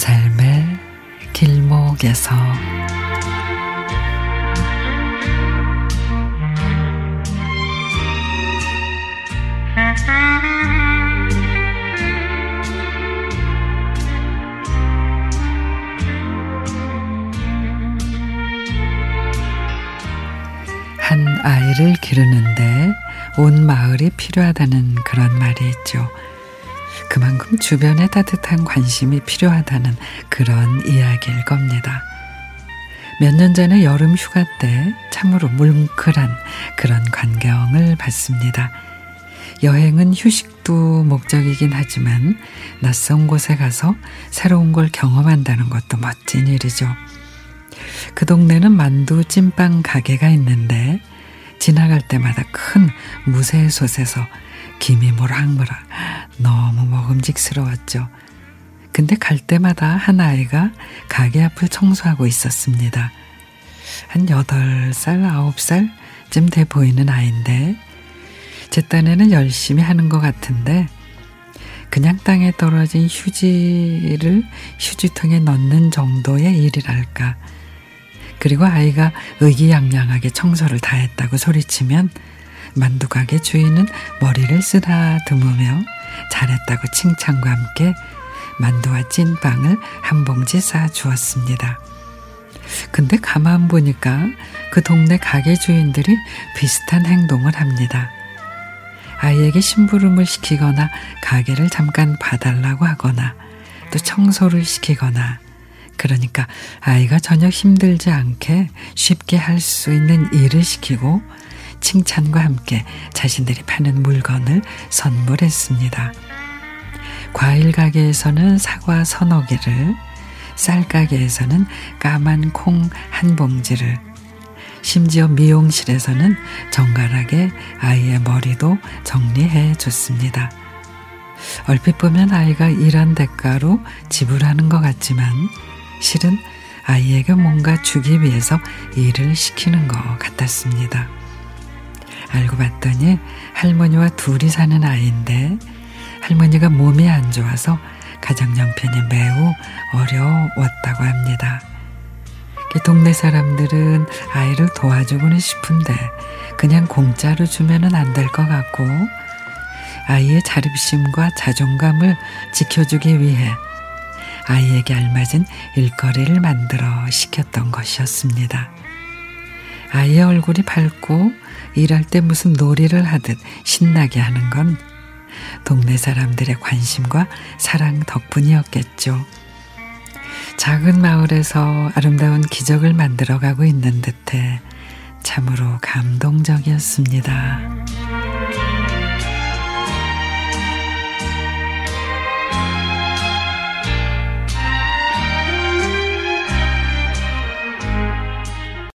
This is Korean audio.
삶의 길목에서 한 아이를 기르는데 온 마을이 필요하다는 그런 말이 있죠. 그만큼 주변에 따뜻한 관심이 필요하다는 그런 이야기일 겁니다. 몇 년 전에 여름 휴가 때 참으로 뭉클한 그런 광경을 봤습니다. 여행은 휴식도 목적이긴 하지만 낯선 곳에 가서 새로운 걸 경험한다는 것도 멋진 일이죠. 그 동네는 만두 찐빵 가게가 있는데 지나갈 때마다 큰 무쇠솥에서 김이 모락모락 너무 먹음직스러웠죠. 근데 갈 때마다 한 아이가 가게 앞을 청소하고 있었습니다. 한 8살, 9살쯤 돼 보이는 아이인데 제 딴에는 열심히 하는 것 같은데 그냥 땅에 떨어진 휴지를 휴지통에 넣는 정도의 일이랄까. 그리고 아이가 의기양양하게 청소를 다 했다고 소리치면 만두 가게 주인은 머리를 쓰다듬으며 잘했다고 칭찬과 함께 만두와 찐빵을 한 봉지 싸 주었습니다. 근데 가만 보니까 그 동네 가게 주인들이 비슷한 행동을 합니다. 아이에게 심부름을 시키거나 가게를 잠깐 봐달라고 하거나 또 청소를 시키거나 그러니까 아이가 전혀 힘들지 않게 쉽게 할 수 있는 일을 시키고 칭찬과 함께 자신들이 파는 물건을 선물했습니다. 과일 가게에서는 사과 서너 개를, 쌀 가게에서는 까만 콩 한 봉지를, 심지어 미용실에서는 정갈하게 아이의 머리도 정리해 줬습니다. 얼핏 보면 아이가 일한 대가로 지불하는 것 같지만 실은 아이에게 뭔가 주기 위해서 일을 시키는 것 같았습니다. 알고 봤더니 할머니와 둘이 사는 아이인데 할머니가 몸이 안 좋아서 가정 형편이 매우 어려웠다고 합니다. 동네 사람들은 아이를 도와주고는 싶은데 그냥 공짜로 주면은 안 될 것 같고 아이의 자립심과 자존감을 지켜주기 위해 아이에게 알맞은 일거리를 만들어 시켰던 것이었습니다. 아이의 얼굴이 밝고 일할 때 무슨 놀이를 하듯 신나게 하는 건 동네 사람들의 관심과 사랑 덕분이었겠죠. 작은 마을에서 아름다운 기적을 만들어가고 있는 듯해 참으로 감동적이었습니다.